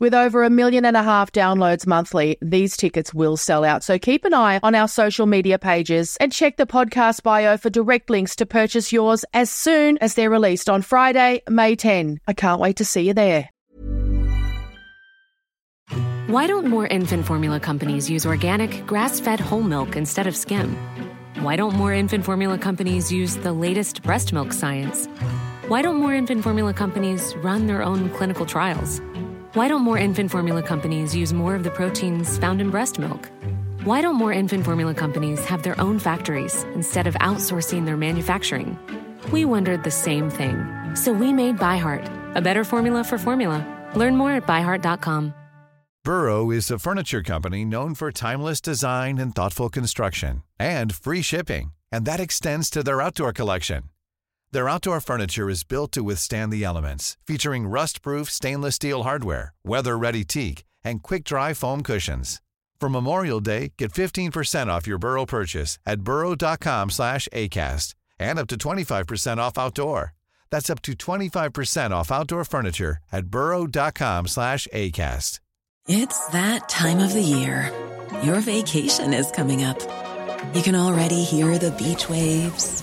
With over a million and a half downloads monthly, these tickets will sell out. So keep an eye on our social media pages and check the podcast bio for direct links to purchase yours as soon as they're released on Friday, May 10. I can't wait to see you there. Why don't more infant formula companies use organic, grass fed whole milk instead of skim? Why don't more infant formula companies use the latest breast milk science? Why don't more infant formula companies run their own clinical trials? Why don't more infant formula companies use more of the proteins found in breast milk? Why don't more infant formula companies have their own factories instead of outsourcing their manufacturing? We wondered the same thing. So we made ByHeart, a better formula for formula. Learn more at byheart.com. Burrow is a furniture company known for timeless design and thoughtful construction and free shipping, and that extends to their outdoor collection. Their outdoor furniture is built to withstand the elements, featuring rust-proof stainless steel hardware, weather-ready teak, and quick-dry foam cushions. For Memorial Day, get 15% off your Burrow purchase at burrow.com slash ACAST and up to 25% off outdoor. That's up to 25% off outdoor furniture at burrow.com slash ACAST. It's that time of the year. Your vacation is coming up. You can already hear the beach waves,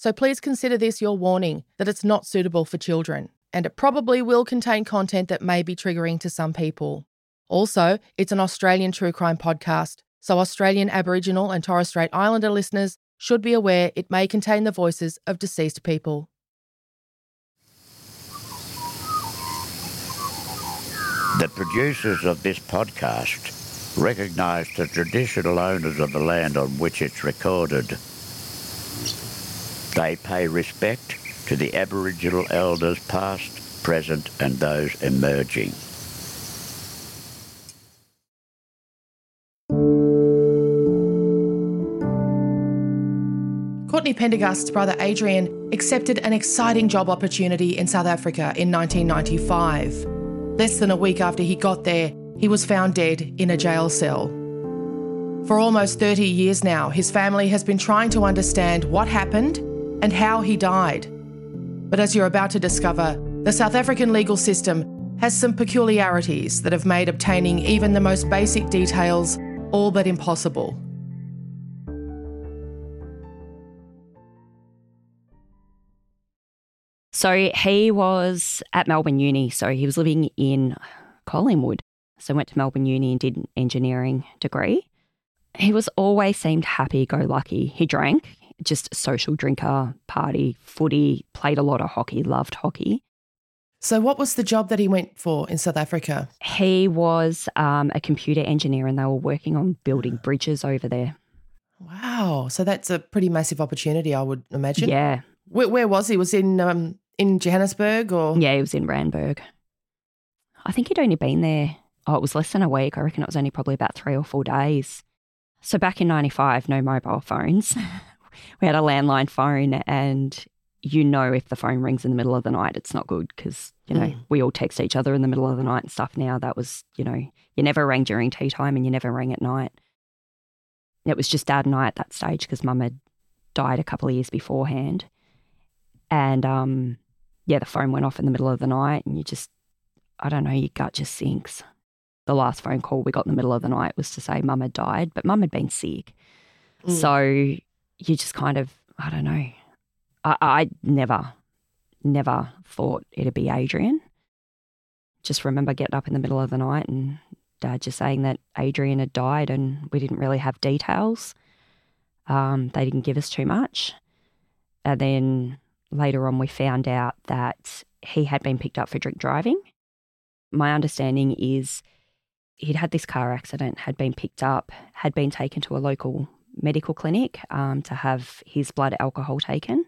So please consider this your warning that it's not suitable for children, and it probably will contain content that may be triggering to some people. Also, it's an Australian true crime podcast, so Australian Aboriginal and Torres Strait Islander listeners should be aware it may contain the voices of deceased people. The producers of this podcast recognise the traditional owners of the land on which it's recorded. They pay respect to the Aboriginal elders past, present and those emerging. Courtney Pendergast's brother Adrian accepted an exciting job opportunity in South Africa in 1995. Less than a week after he got there, he was found dead in a jail cell. For almost 30 years now, his family has been trying to understand what happened and how he died. But as you're about to discover, the South African legal system has some peculiarities that have made obtaining even the most basic details all but impossible. So he was at Melbourne Uni. So he was living in Collingwood. So went to Melbourne Uni and did an engineering degree. He was always seemed happy go lucky. He drank, just a social drinker, party, footy, played a lot of hockey, loved hockey. So, what was the job that he went for in South Africa? He was um, a computer engineer and they were working on building bridges over there. Wow. So, that's a pretty massive opportunity, I would imagine. Yeah. Where, where was he? Was he in um, in Johannesburg or? Yeah, he was in Randburg. I think he'd only been there, oh, it was less than a week. I reckon it was only probably about three or four days. So back in 95, no mobile phones. we had a landline phone and you know if the phone rings in the middle of the night, it's not good because, you know, Mm. we all text each other in the middle of the night and stuff now. That was, you know, you never rang during tea time and you never rang at night. It was just dad and I at that stage because mum had died a couple of years beforehand. And um, yeah, the phone went off in the middle of the night and you just, I don't know, your gut just sinks. The last phone call we got in the middle of the night was to say mum had died, but mum had been sick. Mm. So you just kind of, I don't know. I, I never, never thought it'd be Adrian. Just remember getting up in the middle of the night and dad just saying that Adrian had died and we didn't really have details. Um, they didn't give us too much. And then later on, we found out that he had been picked up for drink driving. My understanding is he'd had this car accident, had been picked up, had been taken to a local medical clinic um, to have his blood alcohol taken.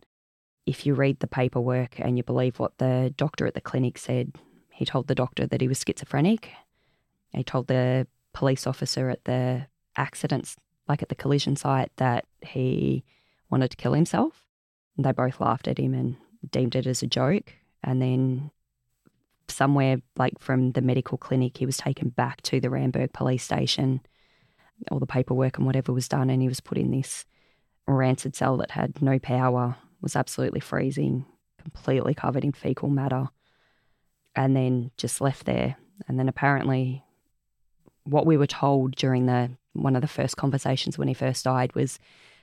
If you read the paperwork and you believe what the doctor at the clinic said, he told the doctor that he was schizophrenic. He told the police officer at the accidents, like at the collision site, that he wanted to kill himself. And they both laughed at him and deemed it as a joke. And then somewhere like from the medical clinic, he was taken back to the Randburg police station. All the paperwork and whatever was done, and he was put in this rancid cell that had no power, was absolutely freezing, completely covered in fecal matter, and then just left there. And then apparently, what we were told during the one of the first conversations when he first died was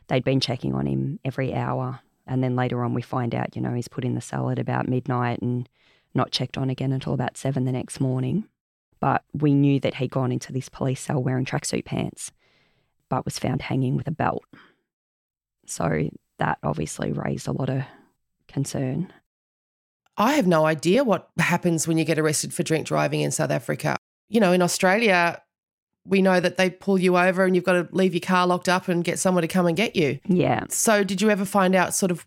they'd been checking on him every hour. And then later on, we find out, you know, he's put in the cell at about midnight and not checked on again until about seven the next morning. But we knew that he'd gone into this police cell wearing tracksuit pants, but was found hanging with a belt. So that obviously raised a lot of concern. I have no idea what happens when you get arrested for drink driving in South Africa. You know, in Australia, we know that they pull you over and you've got to leave your car locked up and get someone to come and get you. Yeah. So, did you ever find out sort of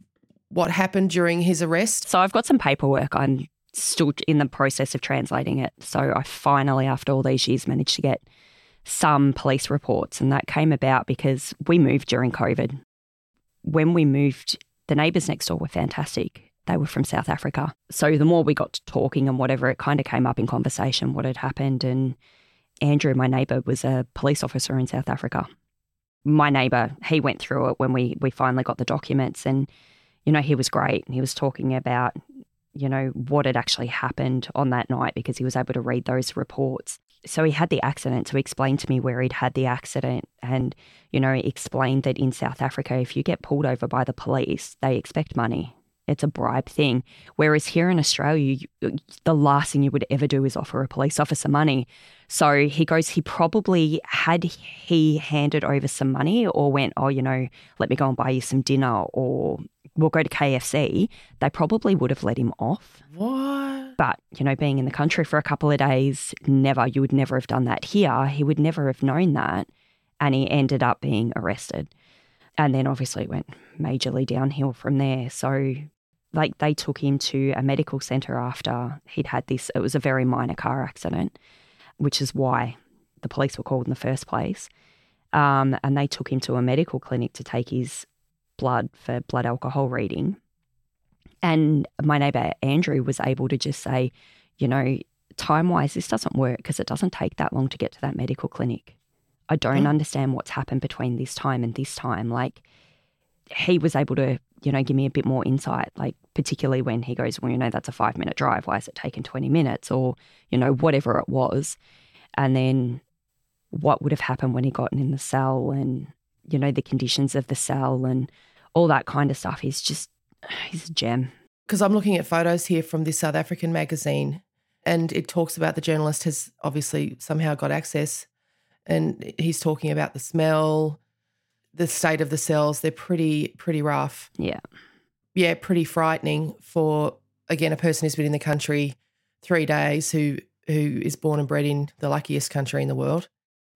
what happened during his arrest? So I've got some paperwork. I'm still in the process of translating it. So I finally, after all these years, managed to get some police reports. And that came about because we moved during COVID. When we moved, the neighbours next door were fantastic. They were from South Africa. So the more we got to talking and whatever, it kind of came up in conversation what had happened. And Andrew, my neighbour, was a police officer in South Africa. My neighbour, he went through it when we we finally got the documents and you know, he was great. and He was talking about, you know, what had actually happened on that night because he was able to read those reports. So he had the accident. So he explained to me where he'd had the accident and, you know, explained that in South Africa, if you get pulled over by the police, they expect money. It's a bribe thing. Whereas here in Australia, you, uh, the last thing you would ever do is offer a police officer money. So he goes, he probably had he handed over some money or went, oh, you know, let me go and buy you some dinner or we'll go to KFC, they probably would have let him off. What? But, you know, being in the country for a couple of days, never, you would never have done that here. He would never have known that. And he ended up being arrested. And then obviously it went majorly downhill from there. So, like, they took him to a medical centre after he'd had this. It was a very minor car accident, which is why the police were called in the first place. Um, and they took him to a medical clinic to take his blood for blood alcohol reading. And my neighbour Andrew was able to just say, you know, time wise, this doesn't work because it doesn't take that long to get to that medical clinic. I don't mm. understand what's happened between this time and this time. Like, he was able to, you know, give me a bit more insight, like, particularly when he goes, well, you know, that's a five minute drive. Why is it taking 20 minutes? Or, you know, whatever it was. And then what would have happened when he gotten in the cell and, you know, the conditions of the cell and all that kind of stuff. He's just, he's a gem. Because I'm looking at photos here from this South African magazine, and it talks about the journalist has obviously somehow got access, and he's talking about the smell, the state of the cells. They're pretty, pretty rough. Yeah. Yeah, pretty frightening for again a person who's been in the country three days who who is born and bred in the luckiest country in the world.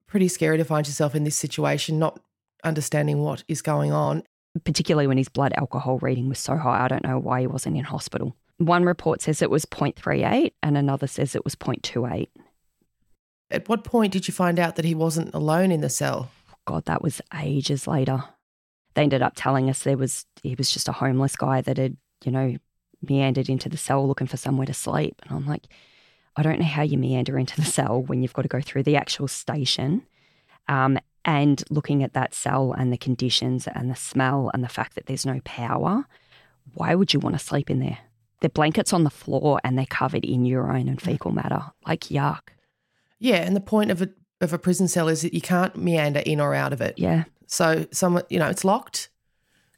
Pretty scary to find yourself in this situation, not understanding what is going on. Particularly when his blood alcohol reading was so high. I don't know why he wasn't in hospital. One report says it was 0.38 and another says it was 0.28. At what point did you find out that he wasn't alone in the cell? God, that was ages later. They ended up telling us there was he was just a homeless guy that had you know, meandered into the cell looking for somewhere to sleep. And I'm like, I don't know how you meander into the cell when you've got to go through the actual station. Um, and looking at that cell and the conditions and the smell and the fact that there's no power, why would you want to sleep in there? The blankets on the floor and they're covered in urine and fecal matter. Like yuck. Yeah, and the point of a of a prison cell is that you can't meander in or out of it. Yeah. So someone, you know, it's locked.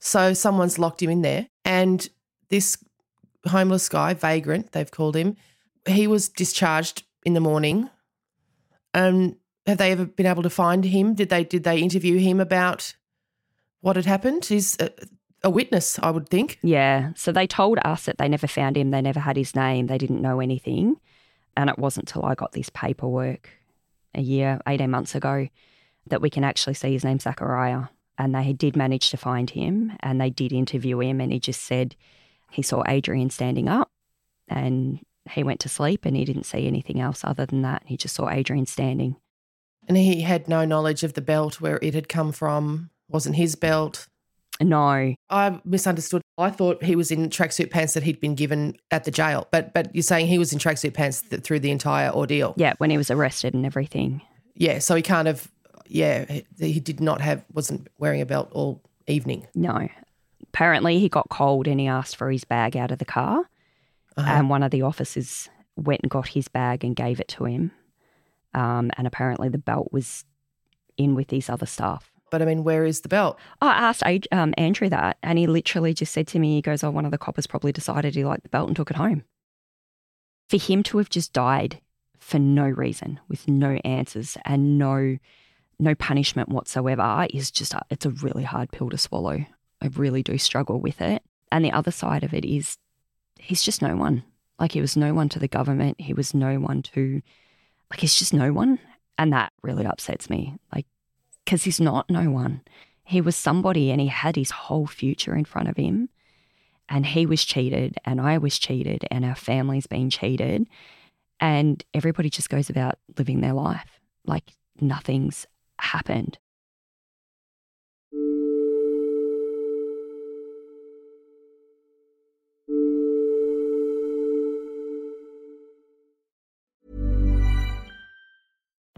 So someone's locked him in there, and this homeless guy, vagrant, they've called him, he was discharged in the morning. Um, have they ever been able to find him? Did they did they interview him about what had happened? He's a, a witness, I would think. Yeah. So they told us that they never found him. They never had his name. They didn't know anything. And it wasn't till I got this paperwork a year, 18 months ago, that we can actually see his name, Zachariah. And they did manage to find him and they did interview him. And he just said he saw Adrian standing up and he went to sleep and he didn't see anything else other than that. He just saw Adrian standing. And he had no knowledge of the belt where it had come from. Wasn't his belt. No. I misunderstood. I thought he was in tracksuit pants that he'd been given at the jail. But but you're saying he was in tracksuit pants th- through the entire ordeal. Yeah, when he was arrested and everything. Yeah, so he kind of yeah, he, he did not have wasn't wearing a belt all evening. No. Apparently he got cold and he asked for his bag out of the car. Uh-huh. And one of the officers went and got his bag and gave it to him. Um, and apparently the belt was in with these other staff. But I mean, where is the belt? I asked um, Andrew that, and he literally just said to me, he goes, Oh, one of the coppers probably decided he liked the belt and took it home. For him to have just died for no reason, with no answers and no no punishment whatsoever, is just a, it's a really hard pill to swallow. I really do struggle with it. And the other side of it is he's just no one. Like he was no one to the government. He was no one to like he's just no one. And that really upsets me. Like because he's not no one. He was somebody and he had his whole future in front of him. And he was cheated, and I was cheated, and our family's been cheated. And everybody just goes about living their life like nothing's happened.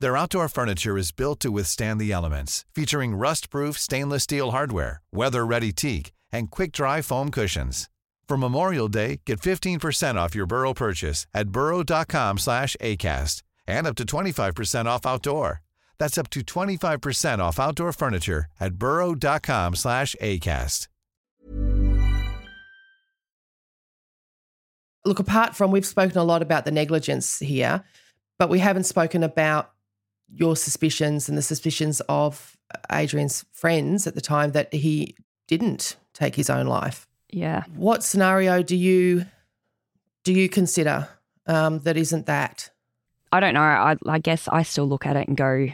Their outdoor furniture is built to withstand the elements, featuring rust-proof stainless steel hardware, weather-ready teak, and quick-dry foam cushions. For Memorial Day, get 15% off your Burrow purchase at burrow.com slash ACAST and up to 25% off outdoor. That's up to 25% off outdoor furniture at burrow.com slash ACAST. Look, apart from we've spoken a lot about the negligence here, but we haven't spoken about your suspicions and the suspicions of Adrian's friends at the time that he didn't take his own life. Yeah. What scenario do you do you consider um, that isn't that? I don't know. I, I guess I still look at it and go,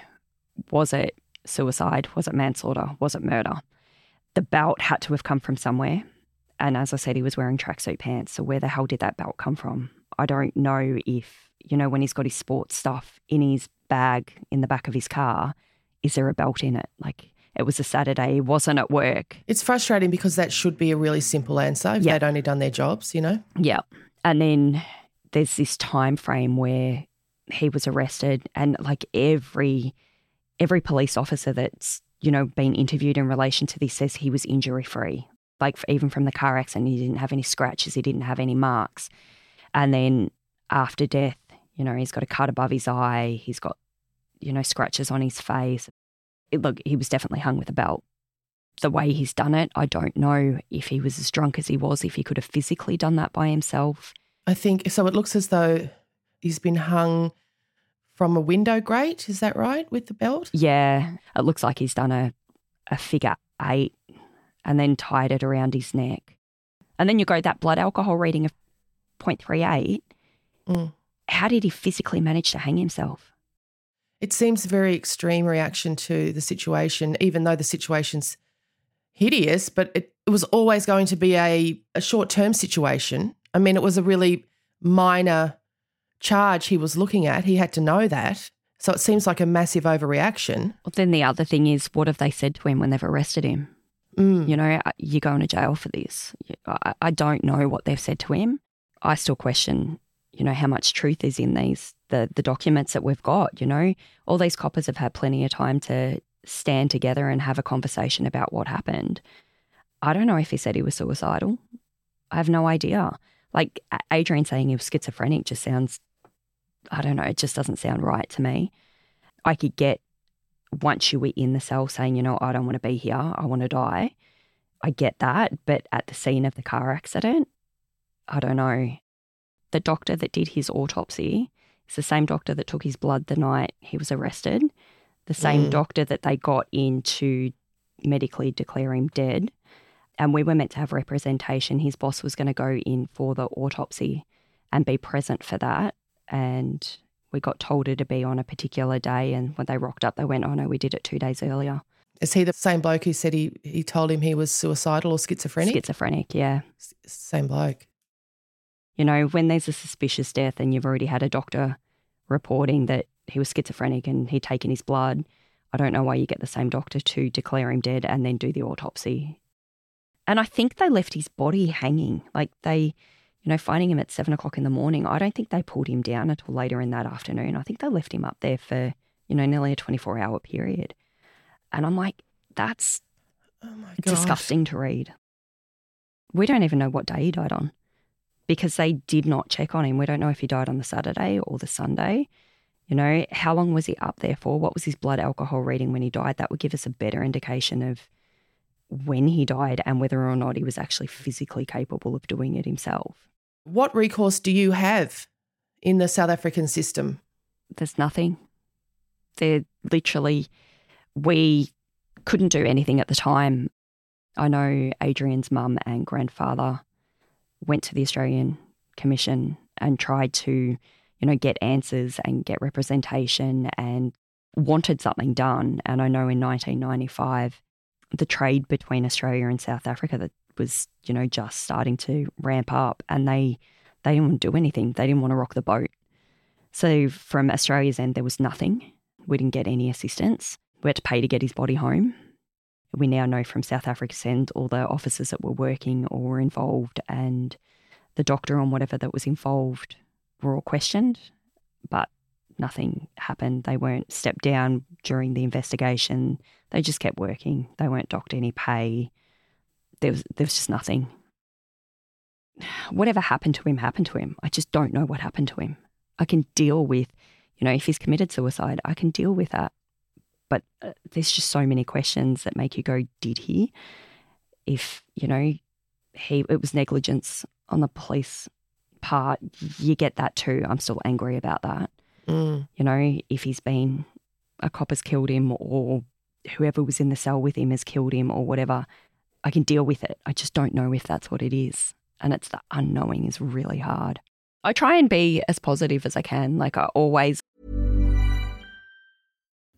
was it suicide? Was it manslaughter? Was it murder? The belt had to have come from somewhere. And as I said, he was wearing tracksuit pants. So where the hell did that belt come from? I don't know if, you know, when he's got his sports stuff in his bag in the back of his car, is there a belt in it? Like it was a Saturday, he wasn't at work. It's frustrating because that should be a really simple answer if Yeah. they'd only done their jobs, you know? Yeah. And then there's this time frame where he was arrested and like every every police officer that's, you know, been interviewed in relation to this says he was injury free. Like even from the car accident, he didn't have any scratches, he didn't have any marks. And then after death, you know, he's got a cut above his eye, he's got you know, scratches on his face. It, look, he was definitely hung with a belt. The way he's done it, I don't know if he was as drunk as he was, if he could have physically done that by himself. I think so. It looks as though he's been hung from a window grate. Is that right with the belt? Yeah, it looks like he's done a, a figure eight and then tied it around his neck. And then you go that blood alcohol reading of 0.38. Mm. How did he physically manage to hang himself? It seems a very extreme reaction to the situation, even though the situation's hideous, but it, it was always going to be a, a short term situation. I mean, it was a really minor charge he was looking at. He had to know that. So it seems like a massive overreaction. Well, then the other thing is, what have they said to him when they've arrested him? Mm. You know, you're going to jail for this. I, I don't know what they've said to him. I still question, you know, how much truth is in these the the documents that we've got. You know, all these coppers have had plenty of time to stand together and have a conversation about what happened. I don't know if he said he was suicidal. I have no idea. Like Adrian saying he was schizophrenic just sounds, I don't know, it just doesn't sound right to me. I could get once you were in the cell saying, you know, I don't want to be here, I want to die. I get that. But at the scene of the car accident, I don't know. The doctor that did his autopsy is the same doctor that took his blood the night he was arrested, the same Mm. doctor that they got in to medically declare him dead. And we were meant to have representation. His boss was going to go in for the autopsy and be present for that. And we got told it to be on a particular day. And when they rocked up, they went, oh no, we did it two days earlier. Is he the same bloke who said he, he told him he was suicidal or schizophrenic? Schizophrenic, yeah. S- Same bloke. You know, when there's a suspicious death and you've already had a doctor reporting that he was schizophrenic and he'd taken his blood, I don't know why you get the same doctor to declare him dead and then do the autopsy. And I think they left his body hanging. Like they, you know, finding him at seven o'clock in the morning, I don't think they pulled him down until later in that afternoon. I think they left him up there for, you know, nearly a 24 hour period. And I'm like, that's Oh my disgusting to read. We don't even know what day he died on because they did not check on him. We don't know if he died on the Saturday or the Sunday. You know, how long was he up there for? What was his blood alcohol reading when he died? That would give us a better indication of when he died and whether or not he was actually physically capable of doing it himself. What recourse do you have in the South African system? There's nothing. They're literally, we couldn't do anything at the time. I know Adrian's mum and grandfather went to the Australian Commission and tried to, you know, get answers and get representation and wanted something done. And I know in 1995, the trade between Australia and South Africa that was, you know, just starting to ramp up and they they didn't want to do anything. They didn't want to rock the boat. So from Australia's end, there was nothing. We didn't get any assistance. We had to pay to get his body home. We now know from South Africa's end all the officers that were working or were involved and the doctor and whatever that was involved were all questioned, but nothing happened. They weren't stepped down during the investigation. They just kept working. They weren't docked any pay. There was there was just nothing. Whatever happened to him happened to him. I just don't know what happened to him. I can deal with, you know, if he's committed suicide, I can deal with that. But uh, there's just so many questions that make you go, did he? If, you know, he it was negligence on the police part, you get that too. I'm still angry about that. Mm. You know, if he's been a cop has killed him or whoever was in the cell with him has killed him or whatever, I can deal with it. I just don't know if that's what it is. And it's the unknowing is really hard. I try and be as positive as I can. Like I always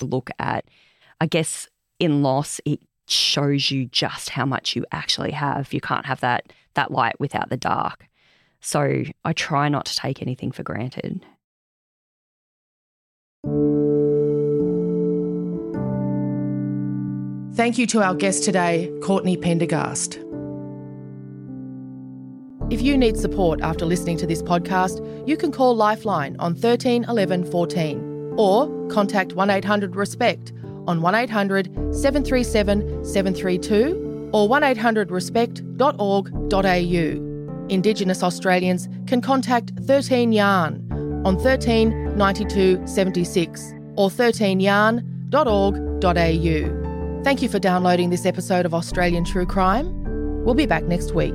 Look at, I guess, in loss, it shows you just how much you actually have. You can't have that that light without the dark. So I try not to take anything for granted. Thank you to our guest today, Courtney Pendergast. If you need support after listening to this podcast, you can call Lifeline on 13 11 14 or contact 1 800 RESPECT on 1 800 737 732 or 1 800 respect.org.au. Indigenous Australians can contact 13 Yarn on 13 92 76 or 13yarn.org.au. Thank you for downloading this episode of Australian True Crime. We'll be back next week.